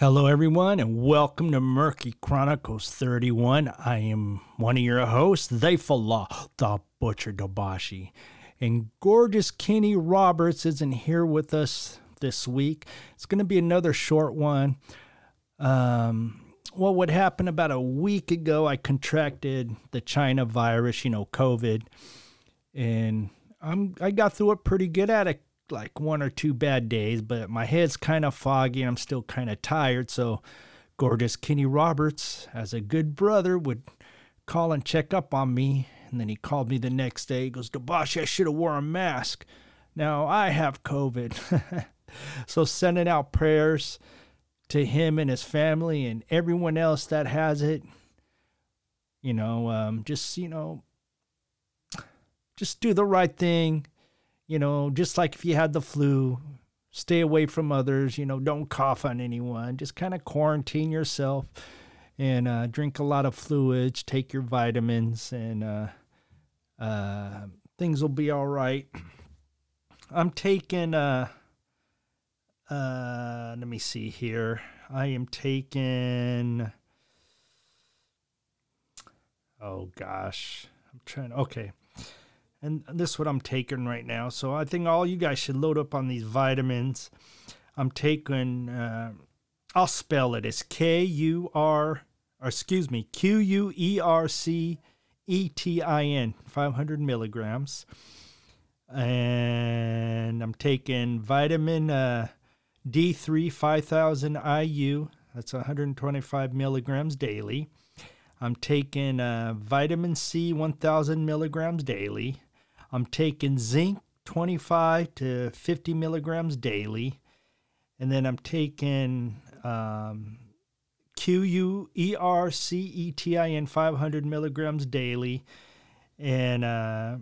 Hello, everyone, and welcome to Murky Chronicles 31. I am one of your hosts, Diafullah, the Butcher Dobashi. And gorgeous Kenny Roberts isn't here with us this week. It's going to be another short one. Um, well, what happened about a week ago, I contracted the China virus, you know, COVID, and I'm I got through it pretty good at it like one or two bad days, but my head's kind of foggy and I'm still kind of tired. So, gorgeous Kenny Roberts, as a good brother, would call and check up on me. And then he called me the next day. He goes, Dobashi, I should have wore a mask. Now I have COVID. so, sending out prayers to him and his family and everyone else that has it. You know, um, just, you know, just do the right thing you know, just like if you had the flu, stay away from others, you know, don't cough on anyone, just kind of quarantine yourself and uh, drink a lot of fluids, take your vitamins, and uh, uh, things will be all right. I'm taking, uh, uh, let me see here. I am taking, oh gosh, I'm trying, okay and this is what I'm taking right now. So I think all you guys should load up on these vitamins. I'm taking, uh, I'll spell it. It's K U R, or excuse me, Q U E R C E T I N, 500 milligrams. And I'm taking vitamin uh, D3, 5000 IU. That's 125 milligrams daily. I'm taking uh, vitamin C, 1000 milligrams daily. I'm taking zinc 25 to 50 milligrams daily. And then I'm taking um, Q U E R C E T I N 500 milligrams daily. And uh,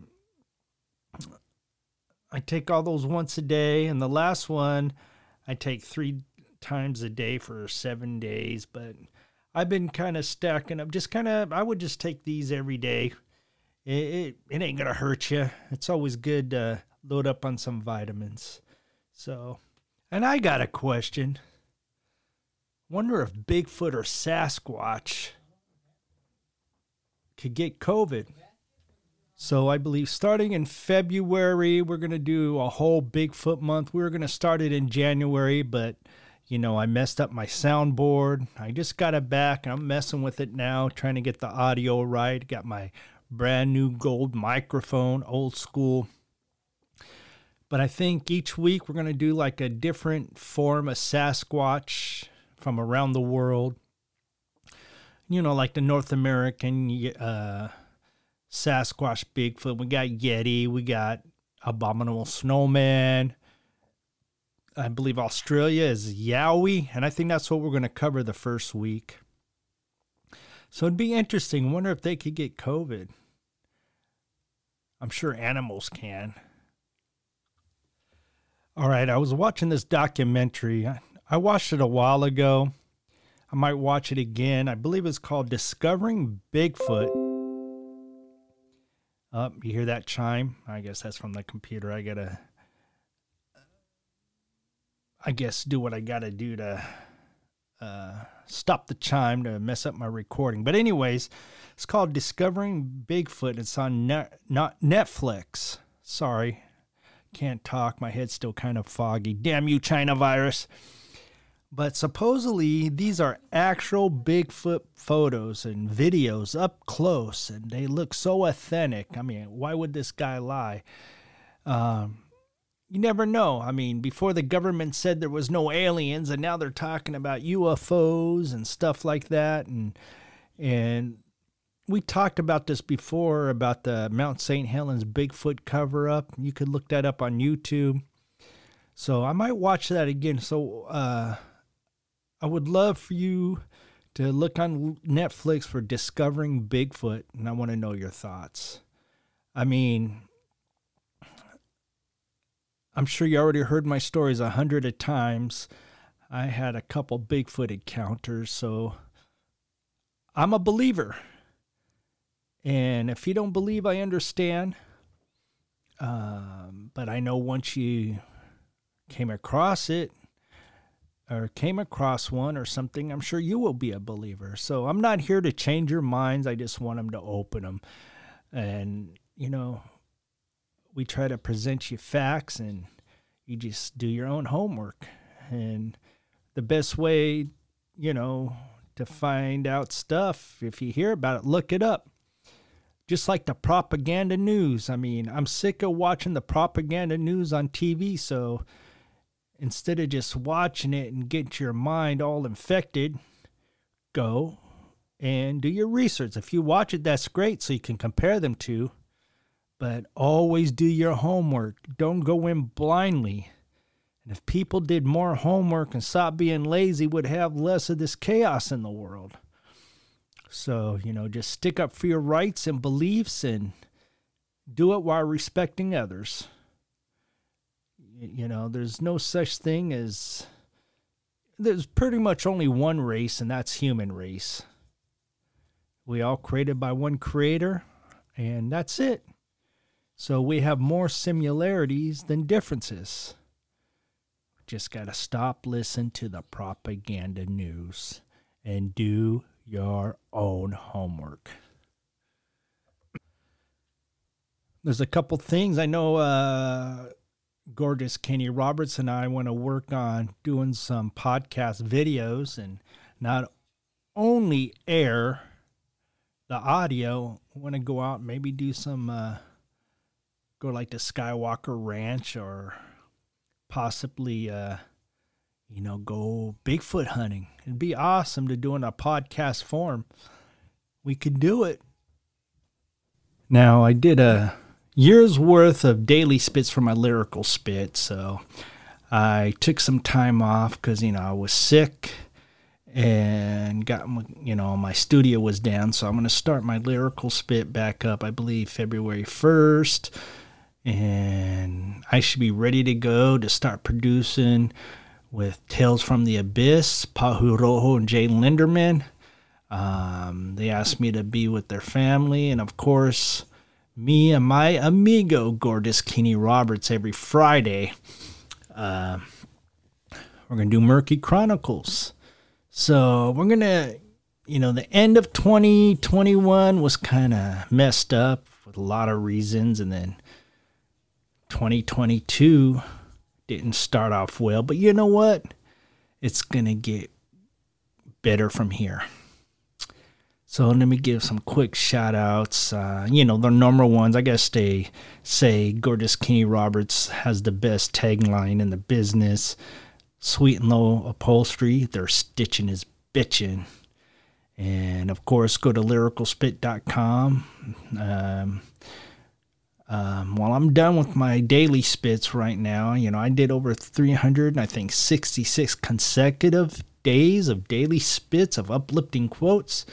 I take all those once a day. And the last one, I take three times a day for seven days. But I've been kind of stacking up, just kind of, I would just take these every day it, it, it ain't gonna hurt you. It's always good to load up on some vitamins. So, and I got a question. Wonder if Bigfoot or Sasquatch could get COVID. So I believe starting in February, we're going to do a whole Bigfoot month. We were going to start it in January, but you know, I messed up my soundboard. I just got it back. I'm messing with it now, trying to get the audio right. Got my brand new gold microphone, old school. But I think each week we're going to do like a different form of Sasquatch from around the world. You know, like the North American uh, Sasquatch Bigfoot. We got Yeti. We got Abominable Snowman. I believe Australia is Yowie. And I think that's what we're going to cover the first week. So it'd be interesting. Wonder if they could get COVID. I'm sure animals can. All right, I was watching this documentary. I watched it a while ago. I might watch it again. I believe it's called Discovering Bigfoot. Up, oh, you hear that chime? I guess that's from the computer. I gotta, I guess, do what I gotta do to uh, stop the chime to mess up my recording. But anyways, it's called Discovering Bigfoot. It's on net, not Netflix. Sorry, can't talk. My head's still kind of foggy. Damn you, China virus. But supposedly these are actual Bigfoot photos and videos up close, and they look so authentic. I mean, why would this guy lie? Um, you never know. I mean, before the government said there was no aliens, and now they're talking about UFOs and stuff like that, and and we talked about this before about the Mount St. Helens Bigfoot cover up. You could look that up on YouTube. So I might watch that again. So uh, I would love for you to look on Netflix for Discovering Bigfoot, and I want to know your thoughts. I mean, I'm sure you already heard my stories a hundred of times. I had a couple Bigfoot encounters, so I'm a believer. And if you don't believe, I understand. Um, but I know once you came across it, or came across one or something, I'm sure you will be a believer. So I'm not here to change your minds. I just want them to open them. And, you know, we try to present you facts and you just do your own homework. And the best way, you know, to find out stuff, if you hear about it, look it up. Just like the propaganda news. I mean, I'm sick of watching the propaganda news on TV. So, instead of just watching it and get your mind all infected, go and do your research. If you watch it, that's great, so you can compare them to. But always do your homework. Don't go in blindly. And if people did more homework and stopped being lazy, would have less of this chaos in the world. So, you know, just stick up for your rights and beliefs and do it while respecting others you know, there's no such thing as there's pretty much only one race, and that's human race. We all created by one creator, and that's it. So we have more similarities than differences. Just got to stop listening to the propaganda news and do your own homework. There's a couple things I know uh, gorgeous Kenny Roberts and I want to work on doing some podcast videos and not only air the audio. want to go out maybe do some uh, go like the Skywalker Ranch or possibly uh, you know go Bigfoot hunting. It'd be awesome to do in a podcast form. We could do it. Now I did a years worth of daily spits for my lyrical spit. So I took some time off because, you know, I was sick and got, you know, my studio was down. So I'm going to start my lyrical spit back up, I believe, February 1st. And I should be ready to go to start producing with Tales from the Abyss, Pahu Rojo, and Jay Linderman. Um, they asked me to be with their family. And of course, me and my amigo Gorgeous Kenny Roberts every Friday. Uh, we're gonna do Murky Chronicles. So we're gonna, you know, the end of 2021 was kind of messed up with a lot of reasons, and then 2022 didn't start off well. But you know what? It's gonna get better from here. So let me give some quick shout outs. Uh, you know, the normal ones, I guess they say Gorgeous Kenny Roberts has the best tagline in the business. Sweet and Low Upholstery, their stitching is bitching. And of course, go to lyricalspit.com. Um, um, while I'm done with my daily spits right now, you know, I did over 300, I think 66 consecutive days of daily spits of uplifting quotes.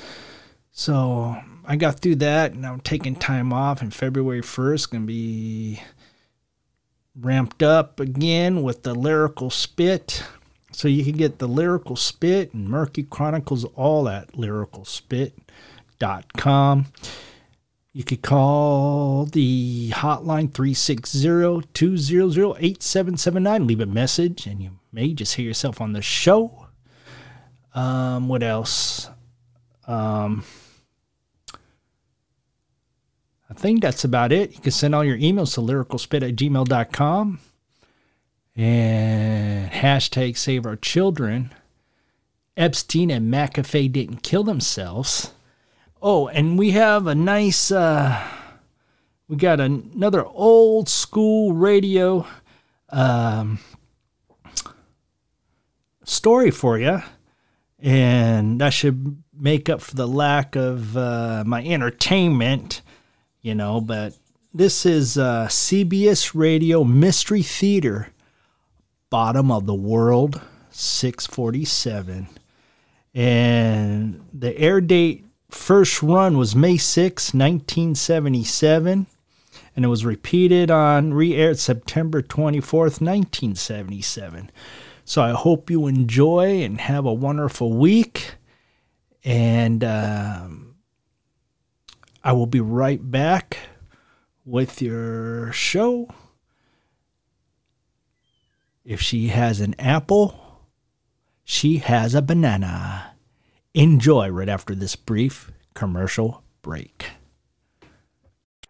So I got through that and I'm taking time off and February 1st going to be ramped up again with the lyrical spit. So you can get the lyrical spit and Murky Chronicles all at lyricalspit.com. You could call the hotline 360-200-8779. Leave a message and you may just hear yourself on the show. Um, what else? Um, I think that's about it. You can send all your emails to lyricalspit at gmail.com and hashtag save our children. Epstein and McAfee didn't kill themselves. Oh, and we have a nice, uh, we got another old school radio um, story for you. And that should make up for the lack of uh, my entertainment you know, but this is uh, CBS Radio Mystery Theater, bottom of the world, 647. And the air date first run was May 6, 1977. And it was repeated on re aired September 24th, 1977. So I hope you enjoy and have a wonderful week. And um, I will be right back with your show. If she has an apple she has a banana. Enjoy right after this brief commercial break.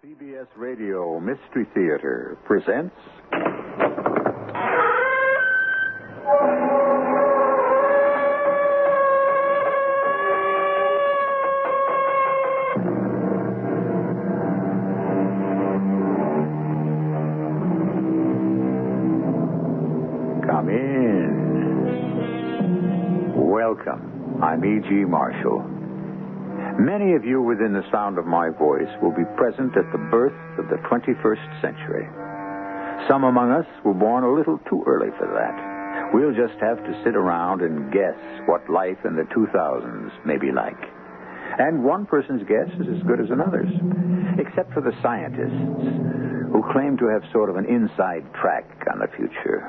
CBS Radio Mystery Theater presents. Welcome. Marshall. Many of you within the sound of my voice will be present at the birth of the 21st century. Some among us were born a little too early for that. We'll just have to sit around and guess what life in the 2000s may be like. And one person's guess is as good as another's, except for the scientists who claim to have sort of an inside track on the future.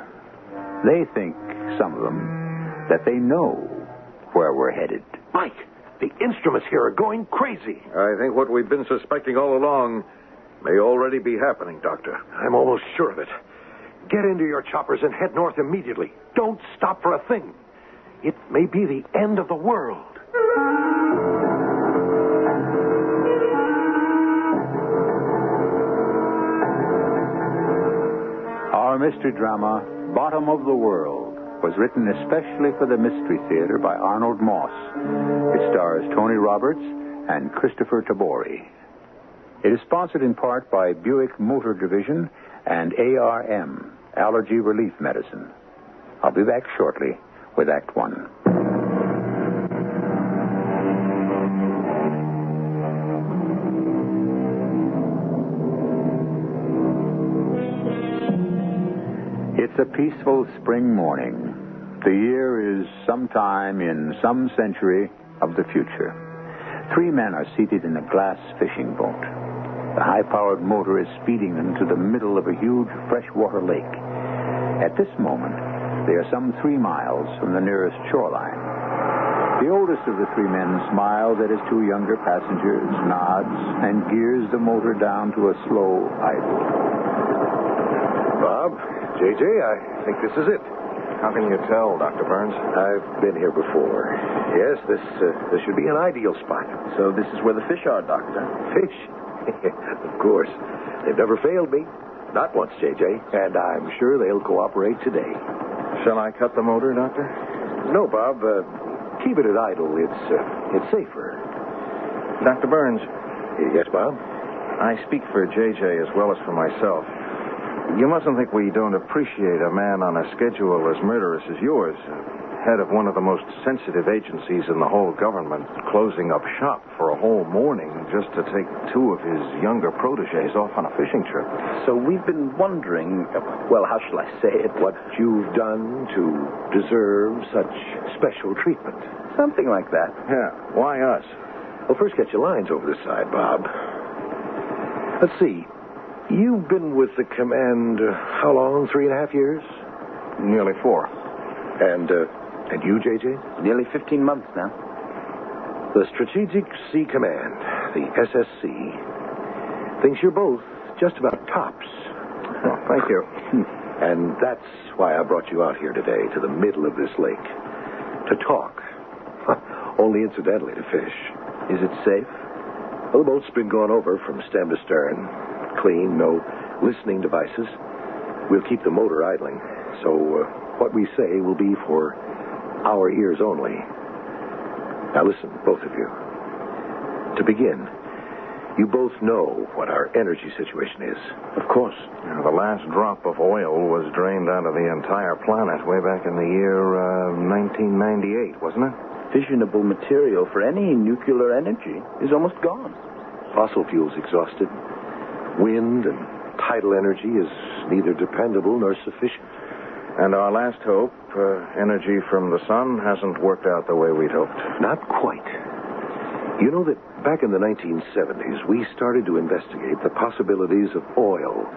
They think, some of them, that they know where we're headed. Mike, the instruments here are going crazy. I think what we've been suspecting all along may already be happening, Doctor. I'm almost sure of it. Get into your choppers and head north immediately. Don't stop for a thing. It may be the end of the world. Our mystery drama, Bottom of the World, was written especially for the Mystery Theater by Arnold Moss. It stars Tony Roberts and Kristoffer Tabori. It is sponsored in part by Buick Motor Division and ARM, Allergy Relief Medicine. I'll be back shortly with Act One. A peaceful spring morning. The year is sometime in some century of the future. Three men are seated in a glass fishing boat. The high powered motor is speeding them to the middle of a huge freshwater lake. At this moment, they are some three miles from the nearest shoreline. The oldest of the three men smiles at his two younger passengers, nods, and gears the motor down to a slow idle. Bob, JJ, I think this is it. How can you tell, Dr. Burns? I've been here before. Yes, this uh, this should be an ideal spot. So this is where the fish are, Doctor. Fish? of course. They've never failed me. Not once, JJ. And I'm sure they'll cooperate today. Shall I cut the motor, Doctor? No, Bob. Uh, keep it at idle. It's uh, it's safer. Dr. Burns, Yes, Bob. I speak for JJ as well as for myself. You mustn't think we don't appreciate a man on a schedule as murderous as yours, head of one of the most sensitive agencies in the whole government, closing up shop for a whole morning just to take two of his younger proteges off on a fishing trip. So we've been wondering, well, how shall I say it? What you've done to deserve such special treatment. Something like that. Yeah, why us? Well, first get your lines over the side, Bob. Let's see. You've been with the command uh, how long? Three and a half years? Nearly four. And uh, and you, JJ? Nearly 15 months now. The Strategic Sea Command, the SSC, thinks you're both just about tops. Oh, thank you. And that's why I brought you out here today to the middle of this lake to talk. Only incidentally to fish. Is it safe? Well, the boat's been gone over from stem to stern. Clean, no listening devices. We'll keep the motor idling. So uh, what we say will be for our ears only. Now listen, both of you. To begin, you both know what our energy situation is. Of course. Now, the last drop of oil was drained out of the entire planet way back in the year uh, 1998, wasn't it? Fissionable material for any nuclear energy is almost gone. Fossil fuels exhausted. Wind and tidal energy is neither dependable nor sufficient. And our last hope, uh, energy from the sun, hasn't worked out the way we'd hoped. Not quite. You know that back in the 1970s, we started to investigate the possibilities of oil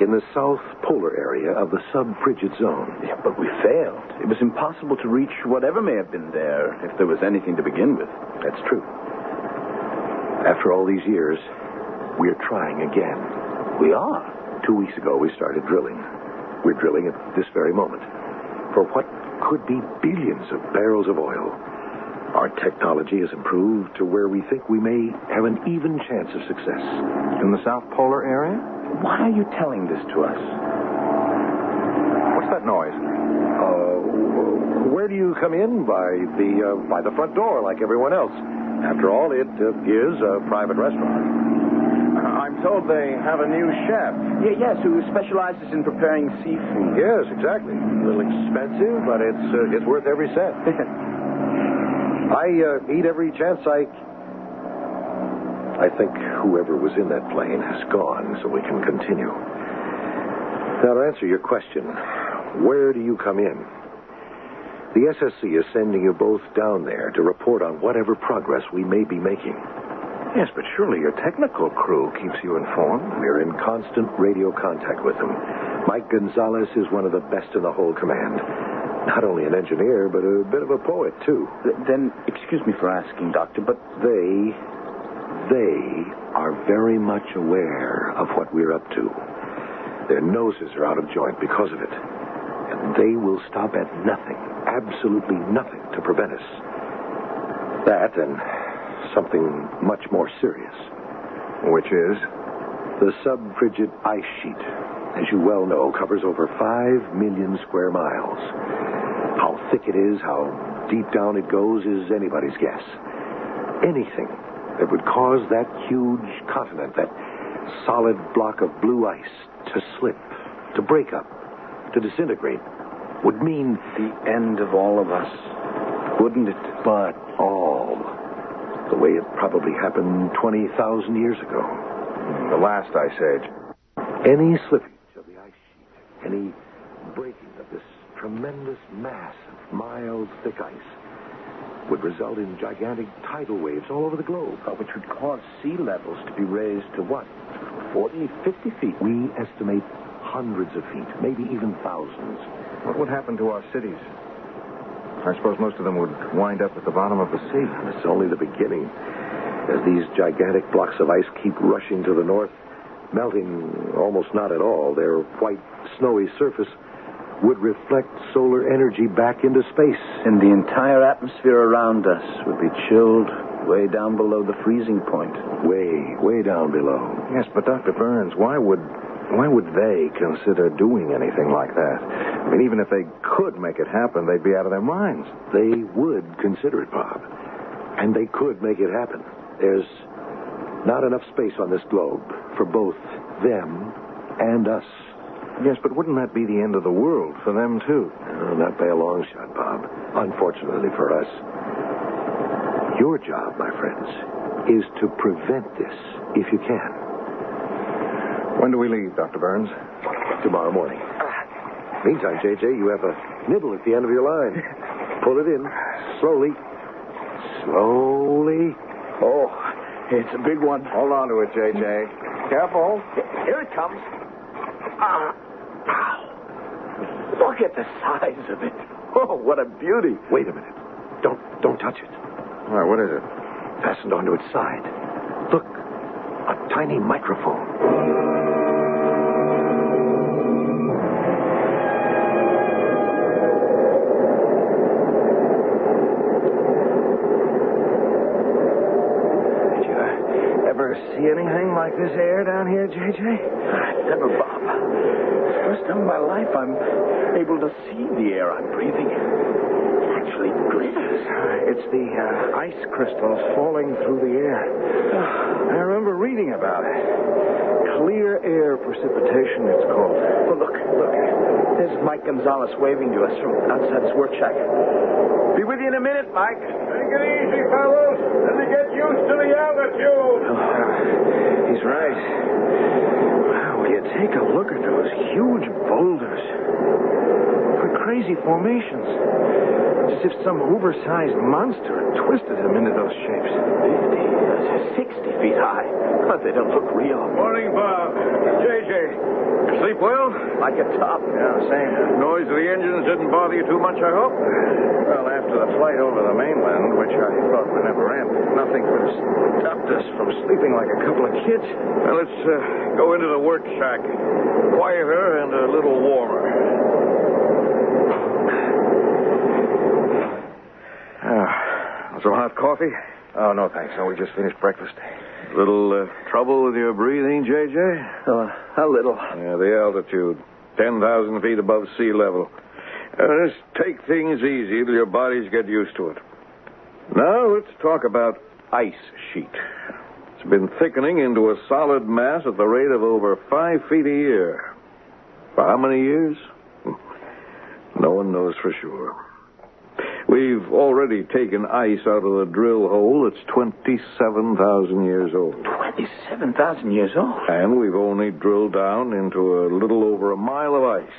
in the south polar area of the sub-frigid zone. Yeah, but we failed. It was impossible to reach whatever may have been there, if there was anything to begin with. That's true. After all these years, we're trying again. We are. Two weeks ago, we started drilling. We're drilling at this very moment. For what could be billions of barrels of oil. Our technology has improved to where we think we may have an even chance of success. In the South Polar area? Why are you telling this to us? What's that noise? Uh, where do you come in? By the uh, by the front door, like everyone else. After all, it uh, is a private restaurant. Told they have a new chef. Yeah, yes, who specializes in preparing seafood. Yes, exactly. A little expensive, but it's uh, it's worth every cent. I uh, eat every chance I. I think whoever was in that plane has gone, so we can continue. Now, to answer your question, where do you come in? The SSC is sending you both down there to report on whatever progress we may be making. Yes, but surely your technical crew keeps you informed. We're in constant radio contact with them. Mike Gonzalez is one of the best in the whole command. Not only an engineer, but a bit of a poet, too. Th- Then, excuse me for asking, Doctor, but They, they are very much aware of what we're up to. Their noses are out of joint because of it. And they will stop at nothing, absolutely nothing, to prevent us. That and something much more serious. Which is? The subfrigid ice sheet, as you well know, covers over five million square miles. How thick it is, how deep down it goes, is anybody's guess. Anything that would cause that huge continent, that solid block of blue ice, to slip, to break up, to disintegrate, would mean the end of all of us, wouldn't it? but all. The way it probably happened 20,000 years ago. The last ice age. Any slippage of the ice sheet, any breaking of this tremendous mass of mild, thick ice, would result in gigantic tidal waves all over the globe. Uh, which would cause sea levels to be raised to what? 40, 50 feet? We estimate hundreds of feet, maybe even thousands. What would happen to our cities? I suppose most of them would wind up at the bottom of the sea. It's only the beginning. As these gigantic blocks of ice keep rushing to the north, melting almost not at all, their white, snowy surface would reflect solar energy back into space. And the entire atmosphere around us would be chilled way down below the freezing point. Way, way down below. Yes, but Dr. Burns, why would why would they consider doing anything like that? I mean, even if they could make it happen, they'd be out of their minds. They would consider it, Bob. And they could make it happen. There's not enough space on this globe for both them and us. Yes, but wouldn't that be the end of the world for them too? Not by a long shot, Bob. Unfortunately for us. Your job, my friends, is to prevent this if you can. When do we leave, Dr. Burns? Tomorrow morning. Meantime, JJ, you have a nibble at the end of your line. Pull it in. Slowly. Slowly. Oh, it's a big one. Hold on to it, JJ. Careful. Here it comes. Ah. Ow. Look at the size of it. Oh, what a beauty. Wait a minute. Don't don't touch it. All right, what is it? Fastened onto its side. Look. A tiny microphone. JJ? Never, Bob. First time in my life I'm able to see the air I'm breathing. It actually glitters. It's the uh, ice crystals falling through the air. I remember reading about it. Clear air precipitation, it's called. Oh, look, look. There's Mike Gonzalez waving to us from outside his work shack. Be with you in a minute, Mike. Take it easy, fellows, Let me get used to the altitude. Oh, He's right. Wow, will you take a look at those huge boulders? What crazy formations. It's as if some oversized monster had twisted them into those shapes. 50, 60 feet high. Oh, they don't look real. Morning, Bob. JJ, you sleep well? Like a top. Yeah, same. Noise of the engines didn't bother you too much, I hope? Well, after the flight over the mainland, which I thought would never end, nothing could have stopped us from sleeping like a couple of kids. Well, let's uh, go into the work shack. Quieter and a little warmer. Some hot coffee? Oh, no, thanks. No, we just finished breakfast. Little uh, trouble with your breathing, J.J.? Uh, a little. Yeah, the altitude. 10,000 feet above sea level. Uh, just take things easy till your bodies get used to it. Now, let's talk about ice sheet. It's been thickening into a solid mass at the rate of over five feet a year. For how many years? No one knows for sure. We've already taken ice out of the drill hole that's 27,000 years old. 27,000 years old. And we've only drilled down into a little over a mile of ice.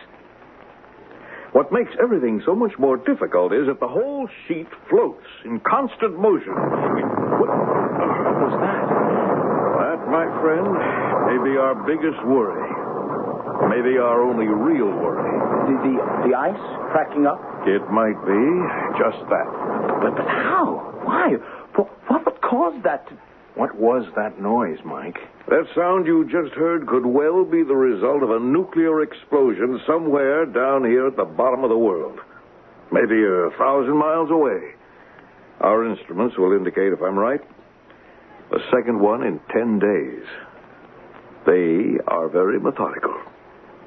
What makes everything so much more difficult is that the whole sheet floats in constant motion. What, What was that? that, my friend, may be our biggest worry. Maybe our only real worry. The, the, the ice cracking up? It might be just that. But, but how? Why? What, what would cause that. What was that noise, Mike? That sound you just heard could well be the result of a nuclear explosion somewhere down here at the bottom of the world. Maybe a thousand miles away. Our instruments will indicate if I'm right. The second one in ten days. They are very methodical.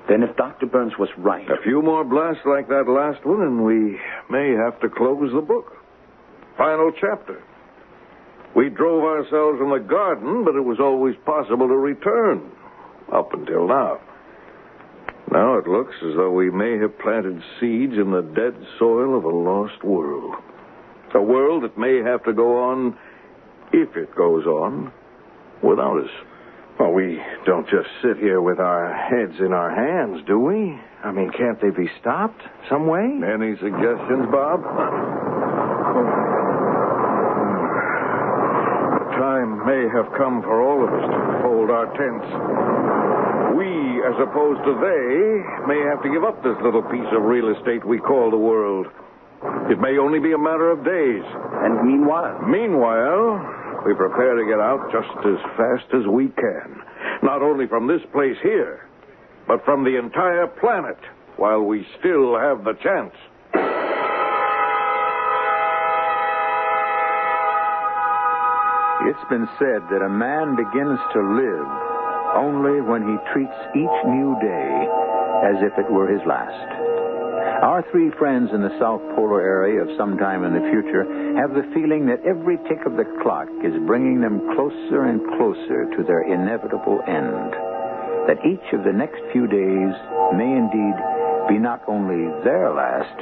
Then if Dr. Burns was right... A few more blasts like that last one, and we may have to close the book. Final chapter. We drove ourselves from the garden, but it was always possible to return. Up until now. Now it looks as though we may have planted seeds in the dead soil of a lost world. A world that may have to go on, if it goes on, without us. Well, we don't just sit here with our heads in our hands, do we? I mean, can't they be stopped some way? Any suggestions, Bob? The time may have come for all of us to fold our tents. We, as opposed to they, may have to give up this little piece of real estate we call the world. It may only be a matter of days. And meanwhile... Meanwhile, we prepare to get out just as fast as we can. Not only from this place here, but from the entire planet while we still have the chance. It's been said that a man begins to live only when he treats each new day as if it were his last. Our three friends in the South Polar area of some time in the future have the feeling that every tick of the clock is bringing them closer and closer to their inevitable end. That each of the next few days may indeed be not only their last,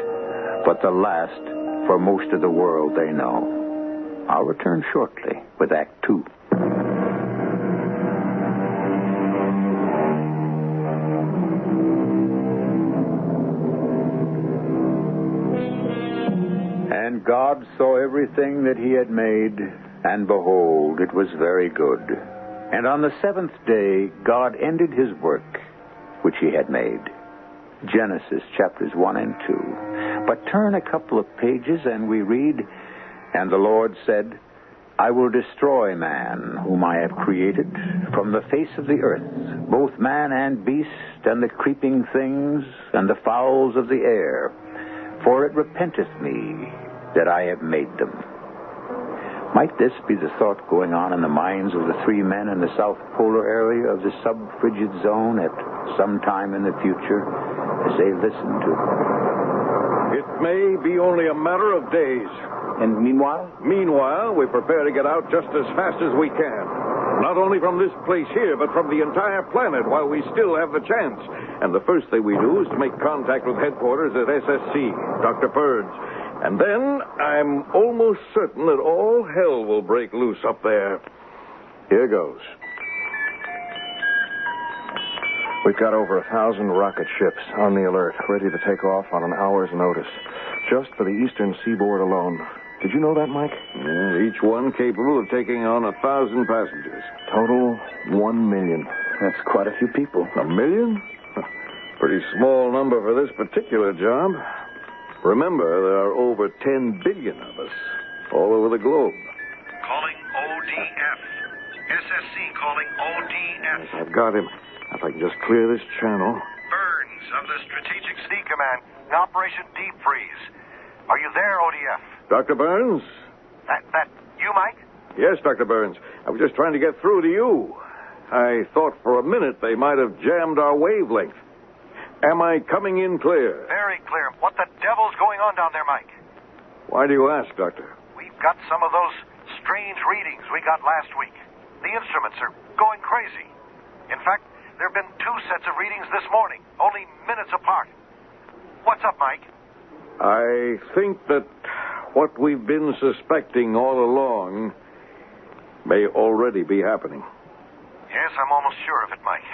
but the last for most of the world they know. I'll return shortly with Act Two. God saw everything that he had made, and behold, it was very good. And on the seventh day, God ended his work which he had made. Genesis chapters 1 and 2. But turn a couple of pages and we read, And the Lord said, I will destroy man, whom I have created, from the face of the earth, both man and beast, and the creeping things, and the fowls of the air, for it repenteth me that I have made them. Might this be the thought going on in the minds of the three men in the South Polar area of the sub-frigid zone at some time in the future as they listen to It It may be only a matter of days. And meanwhile? Meanwhile, we prepare to get out just as fast as we can. Not only from this place here, but from the entire planet while we still have the chance. And the first thing we do is to make contact with headquarters at SSC, Dr. Burns. And then I'm almost certain that all hell will break loose up there. Here goes. We've got over a thousand rocket ships on the alert, ready to take off on an hour's notice, just for the eastern seaboard alone. Did you know that, Mike? Yeah, each one capable of taking on a thousand passengers. Total one million. That's quite a few people. A million? Pretty small number for this particular job. Remember, there are over 10 billion of us all over the globe. Calling ODF. SSC calling ODF. Yes, I've got him. If I can just clear this channel. Burns of the Strategic Sea Command. Operation Deep Freeze. Are you there, ODF? Dr. Burns? That, that, you, Mike? Yes, Dr. Burns. I was just trying to get through to you. I thought for a minute they might have jammed our wavelength. Am I coming in clear? Very clear. What the devil's going on down there, Mike? Why do you ask, Doctor? We've got some of those strange readings we got last week. The instruments are going crazy. In fact, there have been two sets of readings this morning, only minutes apart. What's up, Mike? I think that what we've been suspecting all along may already be happening. Yes, I'm almost sure of it, Mike.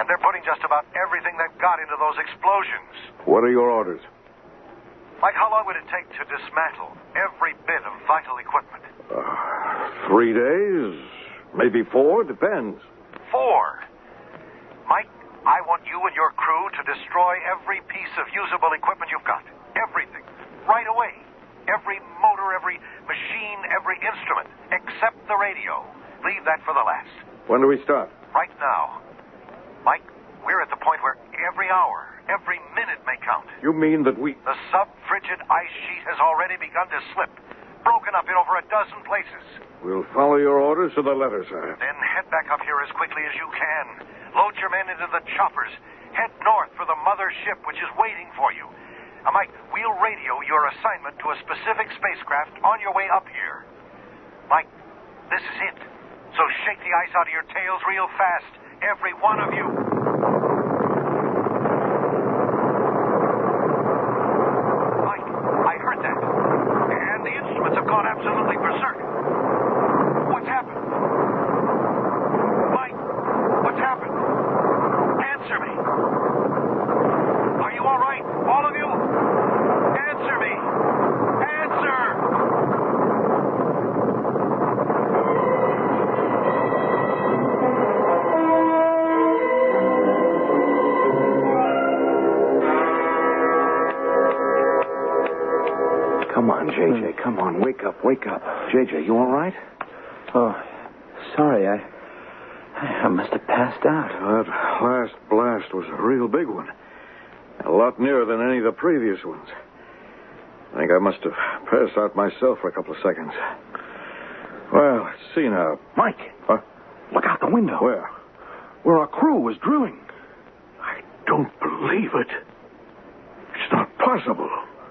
And they're putting just about everything they've got into those explosions. What are your orders? Mike, how long would it take to dismantle every bit of vital equipment? Uh, three days, maybe four, depends. Four. Mike, I want you and your crew to destroy every piece of usable equipment you've got. Everything. Right away. Every motor, every machine, every instrument, except the radio. Leave that for the last. When do we start? Right now. Mike, we're at the point where every hour, every minute may count. You mean that we. The sub-frigid ice sheet has already begun to slip, broken up in over a dozen places. We'll follow your orders to the letter, sir. Then head back up here as quickly as you can. Load your men into the choppers. Head north for the mother ship, which is waiting for you. Uh, Mike, we'll radio your assignment to a specific spacecraft on your way up here. Mike, this is it. So shake the ice out of your tails real fast, every one of you. Come on, JJ. Hmm. Come on. Wake up. Wake up. JJ, you all right? Oh, sorry. I, I must have passed out. That last blast was a real big one. A lot nearer than any of the previous ones. I think I must have passed out myself for a couple of seconds. Well, let's see now. Mike. Huh? Look out the window. Where? Where our crew was drilling. I don't believe it. It's not possible.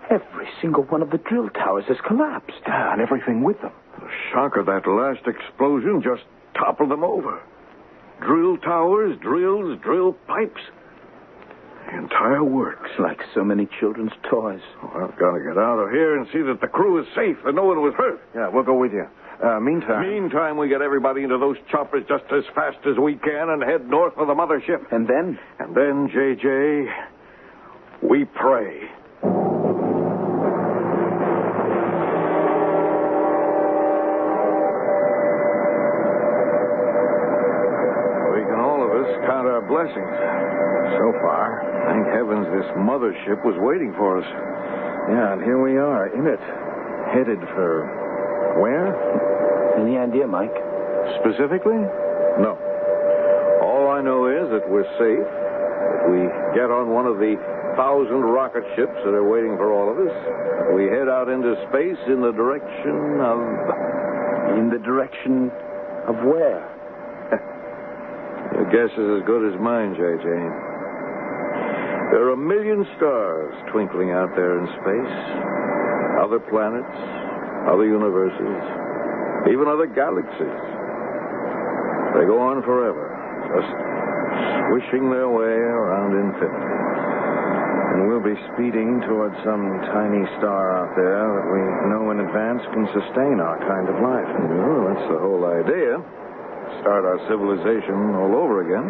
Every single one of the drill towers has collapsed. Yeah, and everything with them. The shock of that last explosion just toppled them over. Drill towers, drills, drill pipes. The entire works. Like so many children's toys. Oh, I've got to get out of here and see that the crew is safe and no one was hurt. Yeah, we'll go with you. Uh, meantime. Meantime, we get everybody into those choppers just as fast as we can and head north for the mothership. And then? And then, JJ, we pray. So far, thank heavens this mothership was waiting for us. Yeah, and here we are in it. Headed for. Where? Any idea, Mike? Specifically? No. All I know is that we're safe, If we get on one of the thousand rocket ships that are waiting for all of us. We head out into space in the direction of. In the direction of where? Your guess is as good as mine, J.J. There are a million stars twinkling out there in space. Other planets, other universes, even other galaxies. They go on forever, just swishing their way around infinity. And we'll be speeding towards some tiny star out there that we know in advance can sustain our kind of life. Well, that's the whole idea. Start our civilization all over again.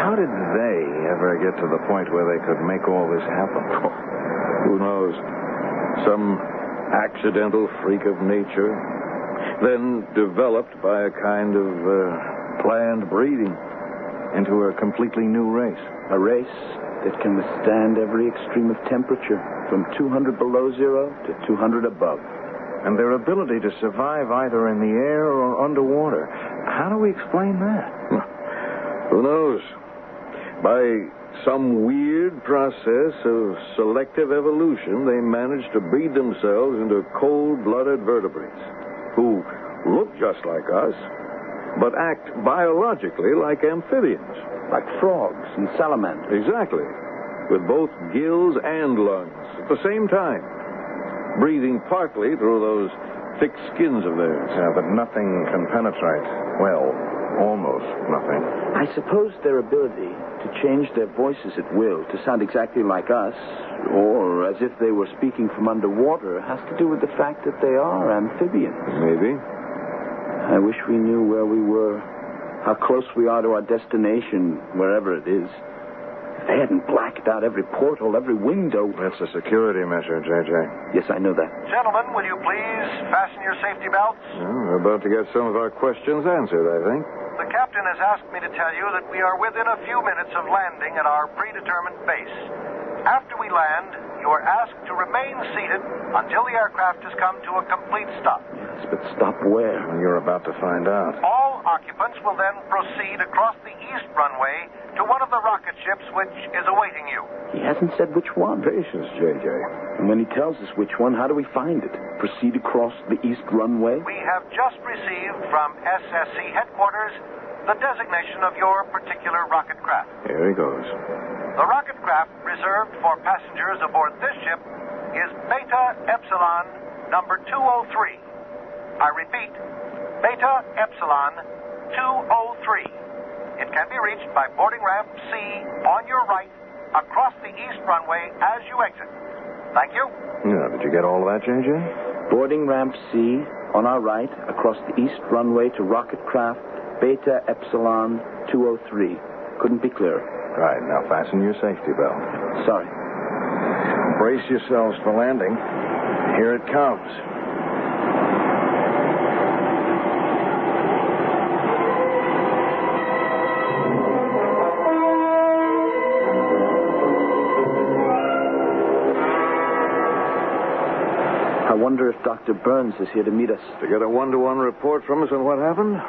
How did they ever get to the point where they could make all this happen? Who knows? Some accidental freak of nature, then developed by a kind of uh, planned breeding. Into a completely new race. A race that can withstand every extreme of temperature, from 200 below zero to 200 above. And their ability to survive either in the air or underwater. How do we explain that? Who knows? By some weird process of selective evolution, they managed to breed themselves into cold blooded vertebrates who look just like us, but act biologically like amphibians. Like frogs and salamanders. Exactly. With both gills and lungs at the same time, breathing partly through those thick skins of theirs. Yeah, but nothing can penetrate. Well, almost nothing. I suppose their ability to change their voices at will to sound exactly like us, or as if they were speaking from underwater, has to do with the fact that they are amphibians. Maybe. I wish we knew where we were, how close we are to our destination, wherever it is. If they hadn't blacked out every portal, every window. That's a security measure, J.J. Yes, I know that. Gentlemen, will you please fasten your safety belts? Well, we're about to get some of our questions answered, I think. The captain has asked me to tell you that we are within a few minutes of landing at our predetermined base. After we land, you are asked to remain seated until the aircraft has come to a complete stop. Yes, but stop where? You're about to find out. All occupants will then proceed across the east runway to one of the rocket ships which is awaiting you. He hasn't said which one. Patience, J.J. And when he tells us which one, how do we find it? Proceed across the east runway? We have just received from SSC headquarters the designation of your particular rocket craft. Here he goes. The rocket craft reserved for passengers aboard this ship is Beta Epsilon number 203. I repeat, Beta Epsilon 203. It can be reached by boarding ramp C on your right across the east runway as you exit. Thank you. Yeah, did you get all of that, J.J.? Boarding ramp C on our right across the east runway to rocket craft Beta Epsilon 203. Couldn't be clearer. Right, now fasten your safety belt. Sorry. Brace yourselves for landing. Here it comes. I wonder if Dr. Burns is here to meet us. To get a one-to-one report from us on what happened?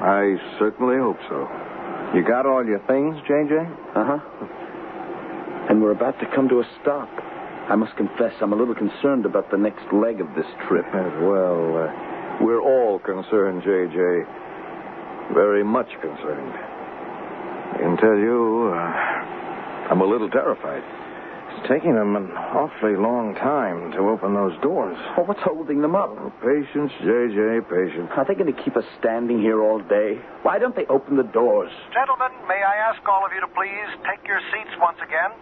I certainly hope so. You got all your things, J.J.? Uh huh. And we're about to come to a stop. I must confess, I'm a little concerned about the next leg of this trip. Well, uh, we're all concerned, J.J. Very much concerned. I can tell you, uh, I'm a little terrified. It's taking them an awfully long time to open those doors. Oh, what's holding them up? Oh, patience, J.J., patience. Are they going to keep us standing here all day? Why don't they open the doors? Gentlemen, may I ask all of you to please take your seats once again?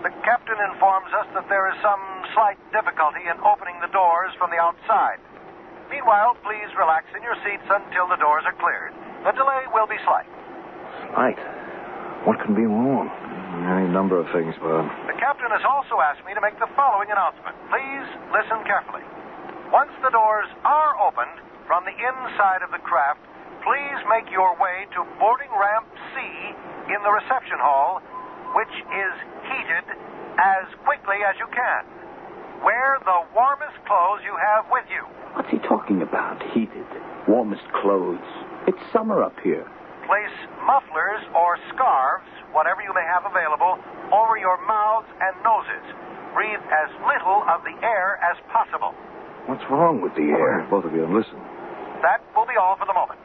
The captain informs us that there is some slight difficulty in opening the doors from the outside. Meanwhile, please relax in your seats until the doors are cleared. The delay will be slight. Slight? What can be wrong? Any number of things, Bob. The captain has also asked me to make the following announcement. Please listen carefully. Once the doors are opened from the inside of the craft, please make your way to boarding ramp C in the reception hall, which is heated as quickly as you can. Wear the warmest clothes you have with you. What's he talking about? Heated. Warmest clothes. It's summer up here. Place mufflers or scarves, whatever you may have available, over your mouths and noses. Breathe as little of the air as possible. What's wrong with the air? right, both of you, listen. That will be all for the moment.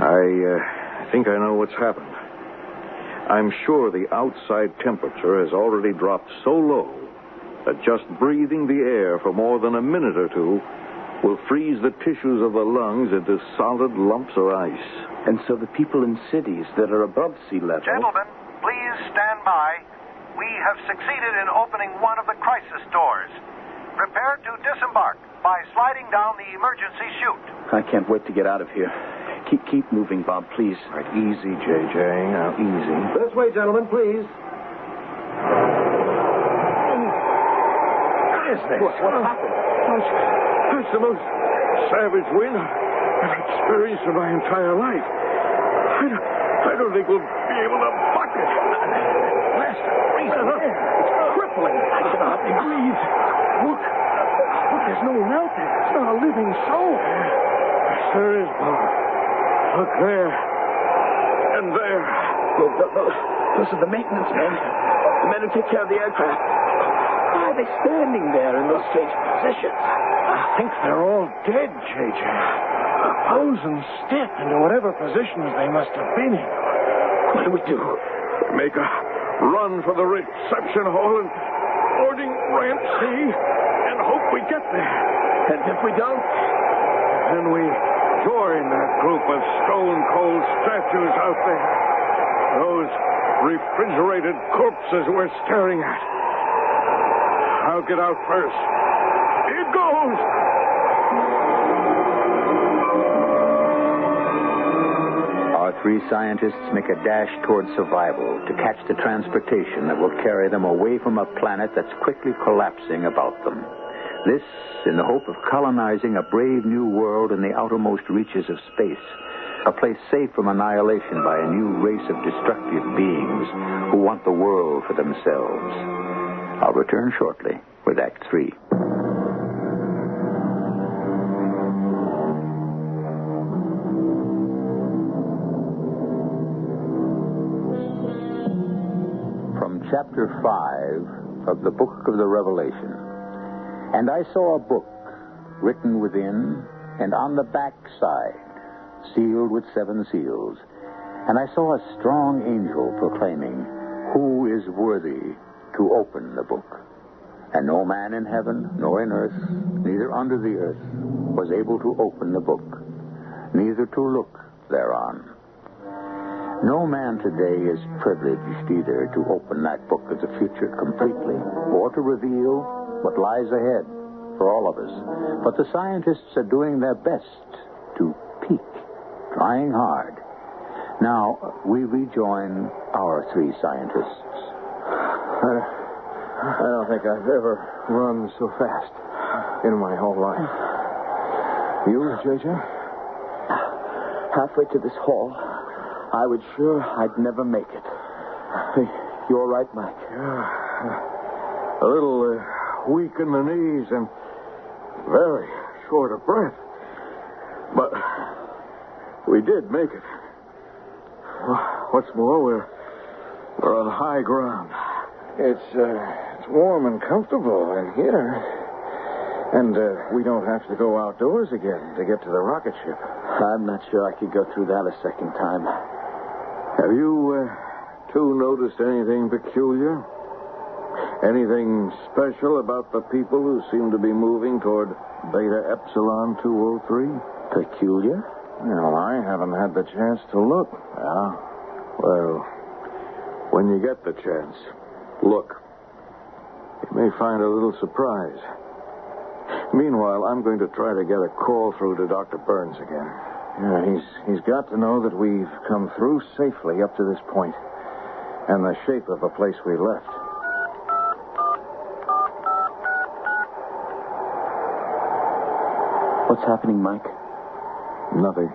I uh, think I know what's happened. I'm sure the outside temperature has already dropped so low that just breathing the air for more than a minute or two will freeze the tissues of the lungs into solid lumps of ice. And so the people in cities that are above sea level. Gentlemen, please stand by. We have succeeded in opening one of the crisis doors. Prepare to disembark by sliding down the emergency chute. I can't wait to get out of here. Keep keep moving, Bob, please. Right, easy, J.J. Now, easy. This way, gentlemen, please. What is this? What, what happened? That's, that's the most savage wind I've experienced in my entire life. I don't, I don't think we'll be able to buck it. Blast it. Up. It's crippling. I can hardly breathe. Look. Look, there's no one out there. It's not a living soul. Yes, there is, Bob. Look there. And there. Those, those, those are the maintenance men. The men who take care of the aircraft. Why are they standing there in those strange positions? I think they're all dead, J.J. Frozen stiff into whatever positions they must have been in. What do we do? Make a run for the reception hall and boarding ramp C and hope we get there. And if we don't? Then we join that group of stone cold statues out there. Those refrigerated corpses we're staring at. I'll get out first. Here goes! Three scientists make a dash toward survival to catch the transportation that will carry them away from a planet that's quickly collapsing about them. This in the hope of colonizing a brave new world in the outermost reaches of space, a place safe from annihilation by a new race of destructive beings who want the world for themselves. I'll return shortly with Act Three. Chapter 5 of the book of the Revelation. And I saw a book written within and on the back side, sealed with seven seals. And I saw a strong angel proclaiming, Who is worthy to open the book? And no man in heaven, nor in earth, neither under the earth, was able to open the book, neither to look thereon. No man today is privileged either to open that book of the future completely or to reveal what lies ahead for all of us. But the scientists are doing their best to peek, trying hard. Now, we rejoin our three scientists. I I don't think I've ever run so fast in my whole life. You, J.J.? Halfway to this hall, I was sure I'd never make it. Hey, you all right, Mike? A little uh, weak in the knees and very short of breath. But we did make it. What's more, we're, we're on high ground. It's, uh, it's warm and comfortable in here. And uh, we don't have to go outdoors again to get to the rocket ship. I'm not sure I could go through that a second time. Have you uh, two noticed anything peculiar? Anything special about the people who seem to be moving toward Beta Epsilon 203? Peculiar? Well, I haven't had the chance to look. Yeah? Well, when you get the chance, look. You may find a little surprise. Meanwhile, I'm going to try to get a call through to Dr. Burns again. Yeah, he's he's got to know that we've come through safely up to this point, and the shape of the place we left. What's happening, Mike? Nothing.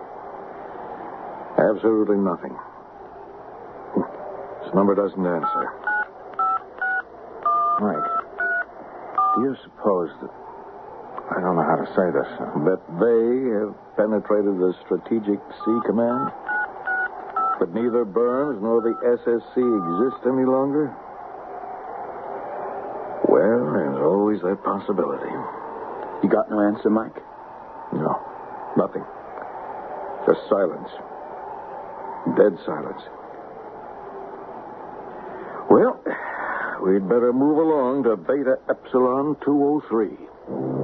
Absolutely nothing. This number doesn't answer. Mike, do you suppose that I don't know how to say this. That they have penetrated the Strategic Sea Command? But neither Burns nor the SSC exist any longer? Well, there's always that possibility. You got no answer, Mike? No, nothing. Just silence. Dead silence. Well, we'd better move along to Beta Epsilon 203.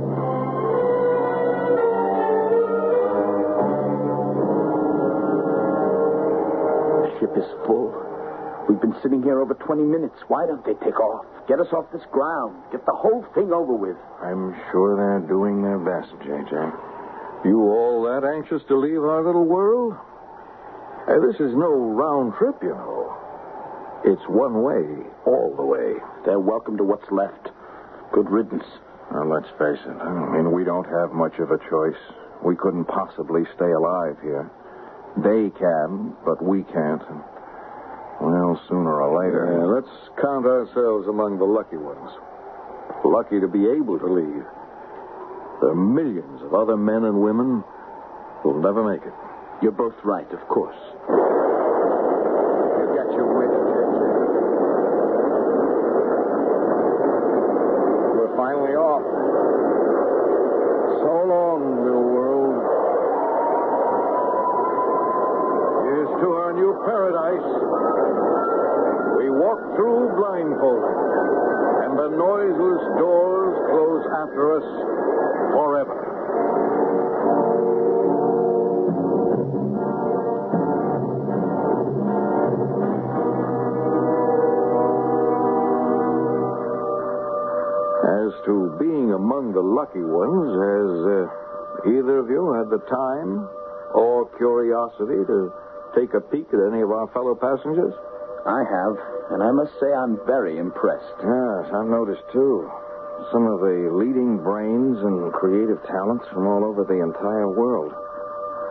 The ship is full. We've been sitting here over 20 minutes. Why don't they take off? Get us off this ground. Get the whole thing over with. I'm sure they're doing their best, J.J. You all that anxious to leave our little world? Hey, this is no round trip, you know. It's one way, all the way. They're welcome to what's left. Good riddance. Now, let's face it. I mean, we don't have much of a choice. We couldn't possibly stay alive here. They can, but we can't. Well, sooner or later. Yeah, let's count ourselves among the lucky ones. Lucky to be able to leave. There are millions of other men and women who'll never make it. You're both right, of course. To being among the lucky ones, has uh, either of you had the time or curiosity to take a peek at any of our fellow passengers? I have, and I must say I'm very impressed. Yes, I've noticed too. Some of the leading brains and creative talents from all over the entire world.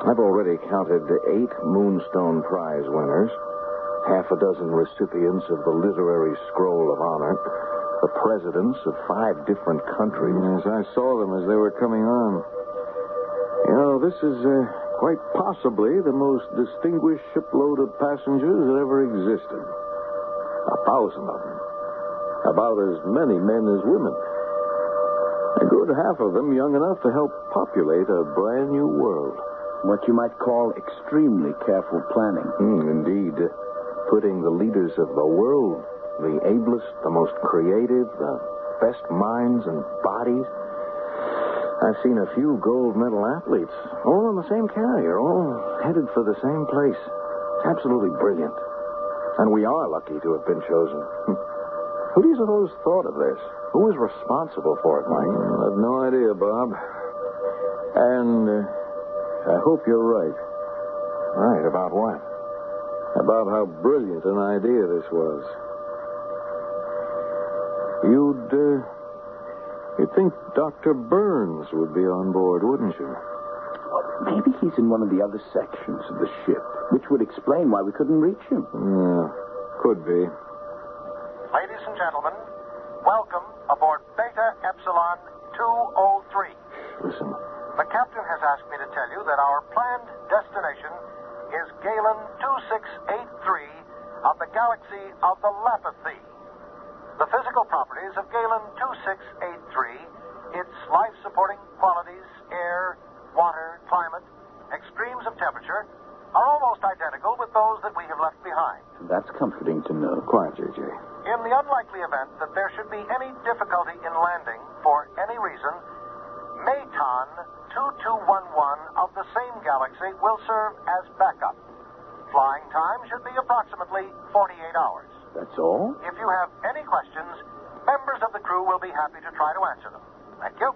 I've already counted eight Moonstone Prize winners, half a dozen recipients of the Literary Scroll of Honor, the presidents of five different countries. Yes, I saw them as they were coming on. You know, this is uh, quite possibly the most distinguished shipload of passengers that ever existed. A thousand of them. About as many men as women. A good half of them young enough to help populate a brand new world. What you might call extremely careful planning. Hmm, indeed. Putting the leaders of the world, the ablest, the most creative, the best minds and bodies. I've seen a few gold medal athletes, all on the same carrier, all headed for the same place. It's absolutely brilliant. And we are lucky to have been chosen. Who do you suppose thought of this? Who was responsible for it, Mike? I have no idea, Bob. And uh, I hope you're right. Right, about what? About how brilliant an idea this was. You'd, uh, you'd think Dr. Burns would be on board, wouldn't you? Maybe he's in one of the other sections of the ship, which would explain why we couldn't reach him. Yeah, could be. Ladies and gentlemen, welcome aboard Beta Epsilon 203. Listen. The captain has asked me to tell you that our planned destination is Galen 2683 of the galaxy of the Lapithee. Properties of Galen 2683, its life supporting qualities, air, water, climate, extremes of temperature, are almost identical with those that we have left behind. That's comforting to know. Quiet, JJ. In the unlikely event that there should be any difficulty in landing for any reason, Maton 2211 of the same galaxy will serve as backup. Flying time should be approximately 48 hours. That's all? If you have any questions, members of the crew will be happy to try to answer them. Thank you.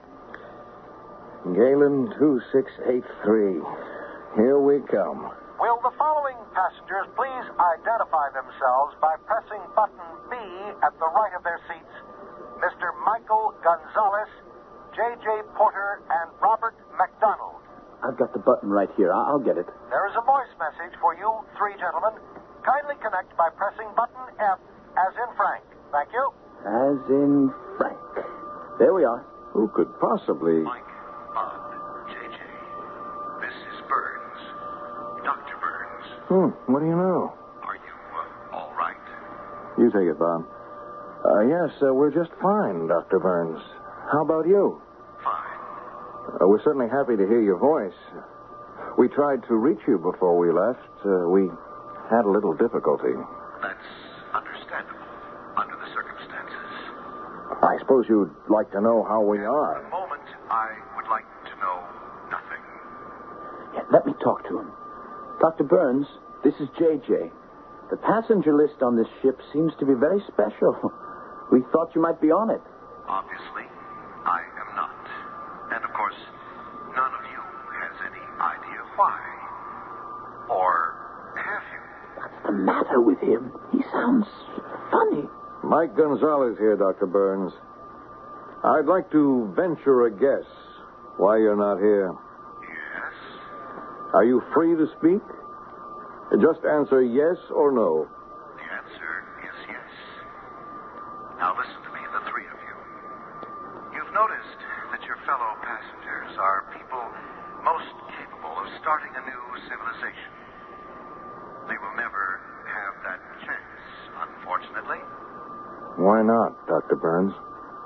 Galen 2683. Here we come. Will the following passengers please identify themselves by pressing button B at the right of their seats? Mr. Michael Gonzalez, J.J. Porter, and Robert McDonald. I've got the button right here. I- I'll get it. There is a voice message for you three gentlemen. Kindly connect by pressing button F as in Frank. Thank you. As in Frank. There we are. Who could possibly. Mike, Bob, JJ. This is Burns. Dr. Burns. Hmm, what do you know? Are you uh, all right? You take it, Bob. Uh, yes, uh, we're just fine, Dr. Burns. How about you? Fine. Uh, we're certainly happy to hear your voice. We tried to reach you before we left. Uh, we had a little difficulty. That's understandable under the circumstances. I suppose you'd like to know how we are. At the moment, I would like to know nothing. Yeah, let me talk to him. Dr. Burns, this is JJ. The passenger list on this ship seems to be very special. We thought you might be on it. Obviously, I am not. And of course, none of you has any idea why. Or have you? What's the matter with him? He sounds funny. Mike Gonzalez here, Dr. Burns. I'd like to venture a guess why you're not here. Yes? Are you free to speak? Just answer yes or no. The answer is yes. Now listen to me, the three of you. You've noticed that your fellow passengers are people most capable of starting a new civilization. They will never have that chance, unfortunately, Why not, Dr. Burns?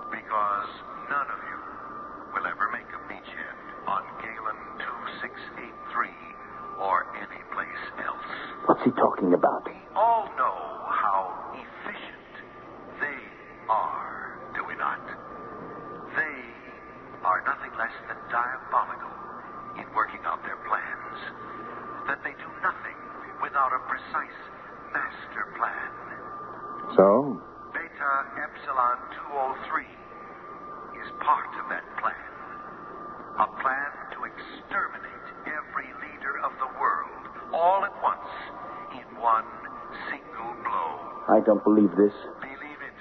because none of you will ever make a beachhead on Galen 2683 or any place else. What's he talking about? We all know how efficient they are, do we not? They are less than diabolical in working out their plans. That they do nothing without a precise master plan. So? Beta Epsilon 203 is part of that plan. A plan to exterminate every leader of the world all at once in one single blow. I don't believe this. Believe it.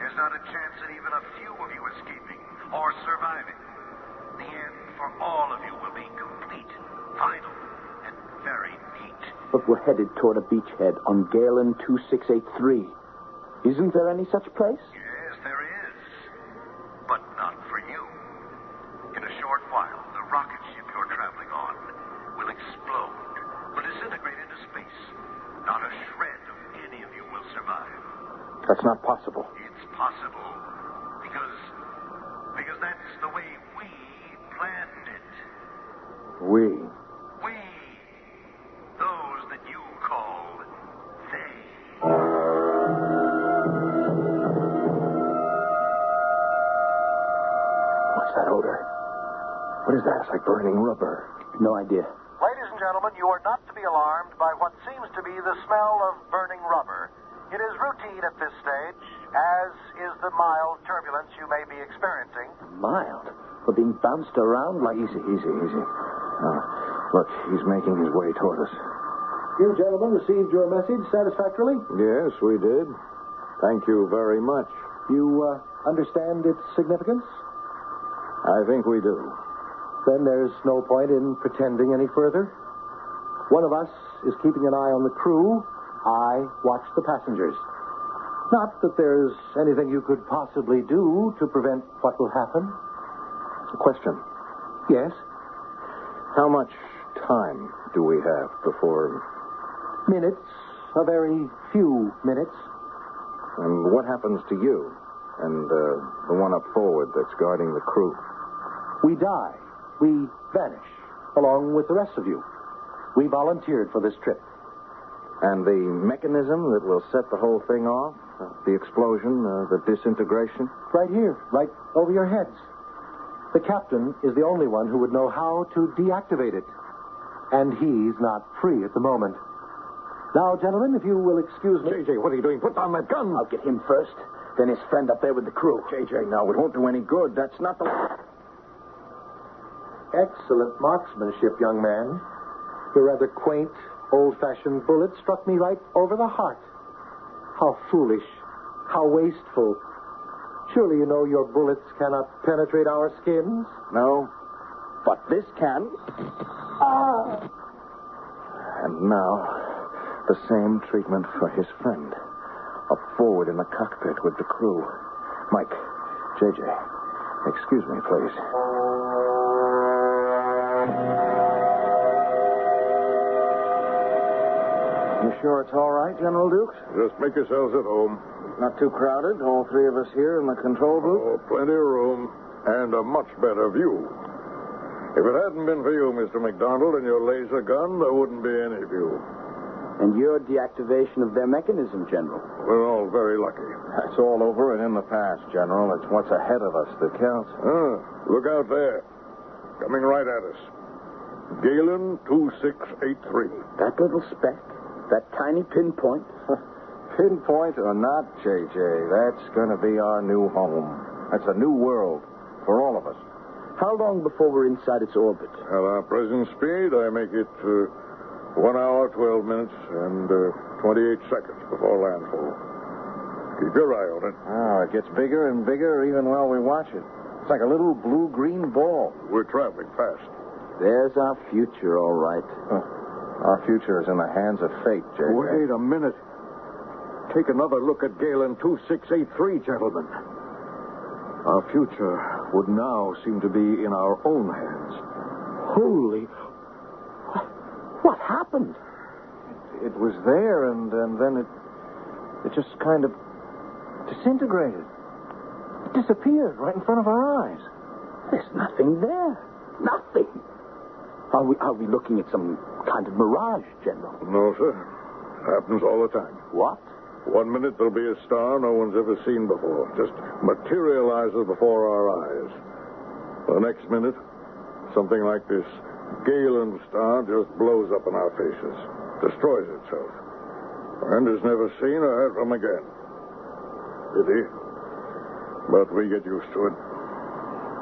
There's not a chance at even a few of you escaping or surviving. The end for all of you will be complete, final, and very neat. But we're headed toward a beachhead on Galen 2683. Isn't there any such place? Yes, there is. But not for you. In a short while, the rocket ship you're traveling on will explode, will disintegrate into space. Not a shred of any of you will survive. That's not possible. It's possible because because that's the way we planned it. We. We, burning rubber. No idea. Ladies and gentlemen, you are not to be alarmed by what seems to be the smell of burning rubber. It is routine at this stage, as is the mild turbulence you may be experiencing. Mild. We're being bounced around like. Easy, easy, easy. Uh, look, he's making his way toward us. You gentlemen received your message satisfactorily? Yes, we did. Thank you very much. You uh, understand its significance? I think we do. Then there's no point in pretending any further. One of us is keeping an eye on the crew. I watch the passengers. Not that there's anything you could possibly do to prevent what will happen. A question. Yes? How much time do we have before. Minutes. A very few minutes. And what happens to you and uh, the one up forward that's guarding the crew? We die. We vanish, along with the rest of you. We volunteered for this trip. And the mechanism that will set the whole thing off? Uh, the explosion, uh, the disintegration? Right here, right over your heads. The captain is the only one who would know how to deactivate it. And he's not free at the moment. Now, gentlemen, if you will excuse me. JJ, what are you doing? Put down that gun! I'll get him first, then his friend up there with the crew. JJ, now, it won't do any good. That's not the. Excellent marksmanship, young man. Your rather quaint, old fashioned bullet struck me right over the heart. How foolish. How wasteful. Surely you know your bullets cannot penetrate our skins? No. But this can. Ah! And now, the same treatment for his friend. Up forward in the cockpit with the crew. Mike, JJ, excuse me, please. You sure it's all right, General Dukes? Just make yourselves at home. Not too crowded? All three of us here in the control booth? Oh, plenty of room and a much better view. If it hadn't been for you, Mr. McDonald, and your laser gun, there wouldn't be any view. And your deactivation of their mechanism, General. We're all very lucky. That's all over and in the past, General. It's what's ahead of us that counts. Ah, look out there. Coming right at us. Galen 2683. That little speck, that tiny pinpoint. Pinpoint or not, JJ, that's going to be our new home. That's a new world for all of us. How long before we're inside its orbit? At our present speed, I make it uh, one hour, 12 minutes, and uh, 28 seconds before landfall. Keep your eye on it. Oh, it gets bigger and bigger even while we watch it. It's like a little blue green ball. We're traveling fast. There's our future, all right. Huh. Our future is in the hands of fate, JJ. Wait a minute. Take another look at Galen 2683, gentlemen. Our future would now seem to be in our own hands. Holy. What happened? It was there, and, and then it, it just kind of disintegrated. It disappeared right in front of our eyes. There's nothing there. Nothing. Are we, are we looking at some kind of mirage, General? No, sir. Happens all the time. What? One minute there'll be a star no one's ever seen before. Just materializes before our eyes. The next minute, something like this Galen star just blows up in our faces, destroys itself, and is never seen or heard from again. Pity. But we get used to it.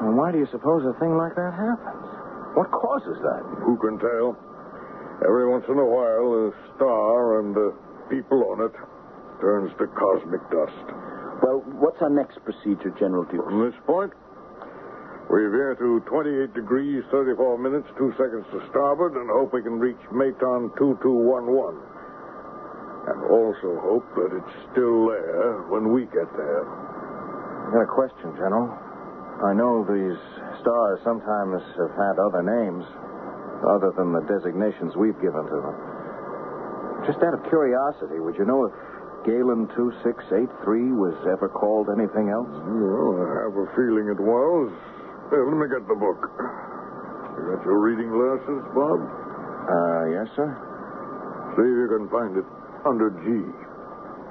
And why do you suppose a thing like that happens? What causes that? Who can tell? Every once in a while, a star and the people on it turns to cosmic dust. Well, what's our next procedure, General Dukes? From this point, we veer to 28 degrees, 34 minutes, 2 seconds to starboard, and hope we can reach Maton 2211. And also hope that it's still there when we get there. I got a question, General. I know these stars sometimes have had other names, other than the designations we've given to them. Just out of curiosity, would you know if Galen 2683 was ever called anything else? Well, I have a feeling it was. Here, let me get the book. You got your reading glasses, Bob? Uh, yes, sir. See if you can find it under G.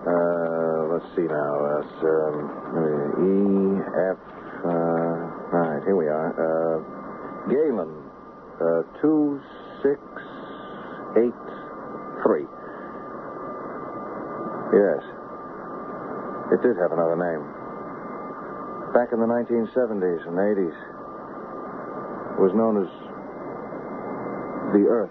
Uh, let's see now. That's, um, E, F, uh, here we are. Uh, Galen, uh, 2683. Yes. It did have another name. Back in the 1970s and 80s, it was known as the Earth.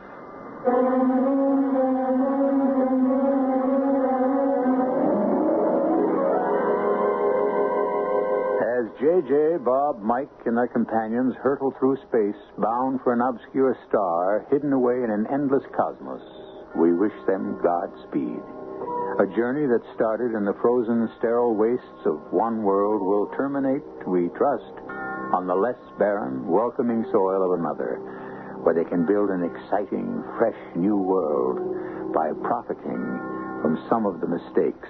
J.J., Bob, Mike, and their companions hurtle through space, bound for an obscure star hidden away in an endless cosmos, we wish them Godspeed. A journey that started in the frozen, sterile wastes of one world will terminate, we trust, on the less barren, welcoming soil of another, where they can build an exciting, fresh new world by profiting from some of the mistakes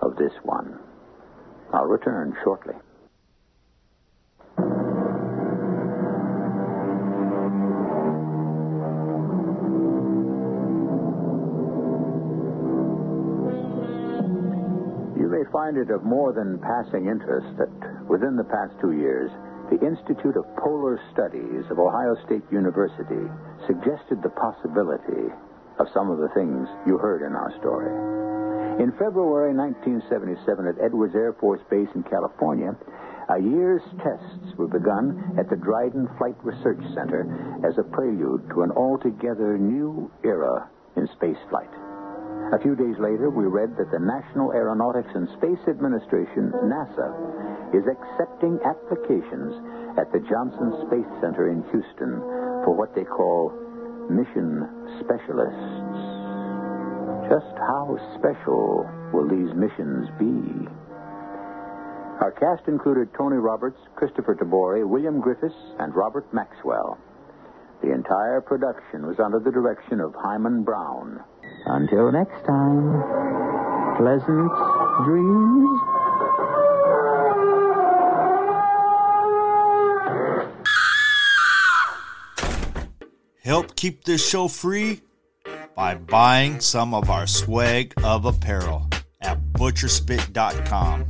of this one. I'll return shortly. Find it of more than passing interest that within the past two years, the Institute of Polar Studies of Ohio State University suggested the possibility of some of the things you heard in our story. In February 1977 at Edwards Air Force Base in California, a year's tests were begun at the Dryden Flight Research Center as a prelude to an altogether new era in spaceflight. A few days later, we read that the National Aeronautics and Space Administration, NASA, is accepting applications at the Johnson Space Center in Houston for what they call mission specialists. Just how special will these missions be? Our cast included Tony Roberts, Kristoffer Tabori, William Griffis, and Robert Maxwell. The entire production was under the direction of Himan Brown. Until next time, pleasant dreams. Help keep this show free by buying some of our swag of apparel at butcherspit.com.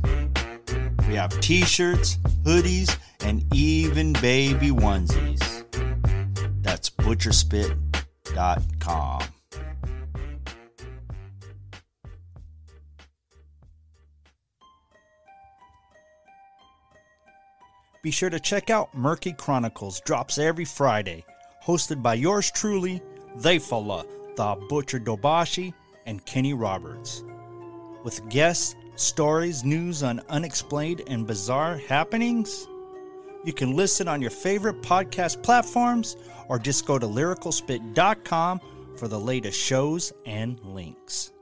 We have t shirts, hoodies, and even baby onesies. That's butcherspit.com. Be sure to check out Murky Chronicles, drops every Friday, hosted by yours truly, Diafullah, the Butcher Dobashi, and Kenny Roberts. With guests, stories, news on unexplained and bizarre happenings. You can listen on your favorite podcast platforms or just go to lyricalspit.com for the latest shows and links.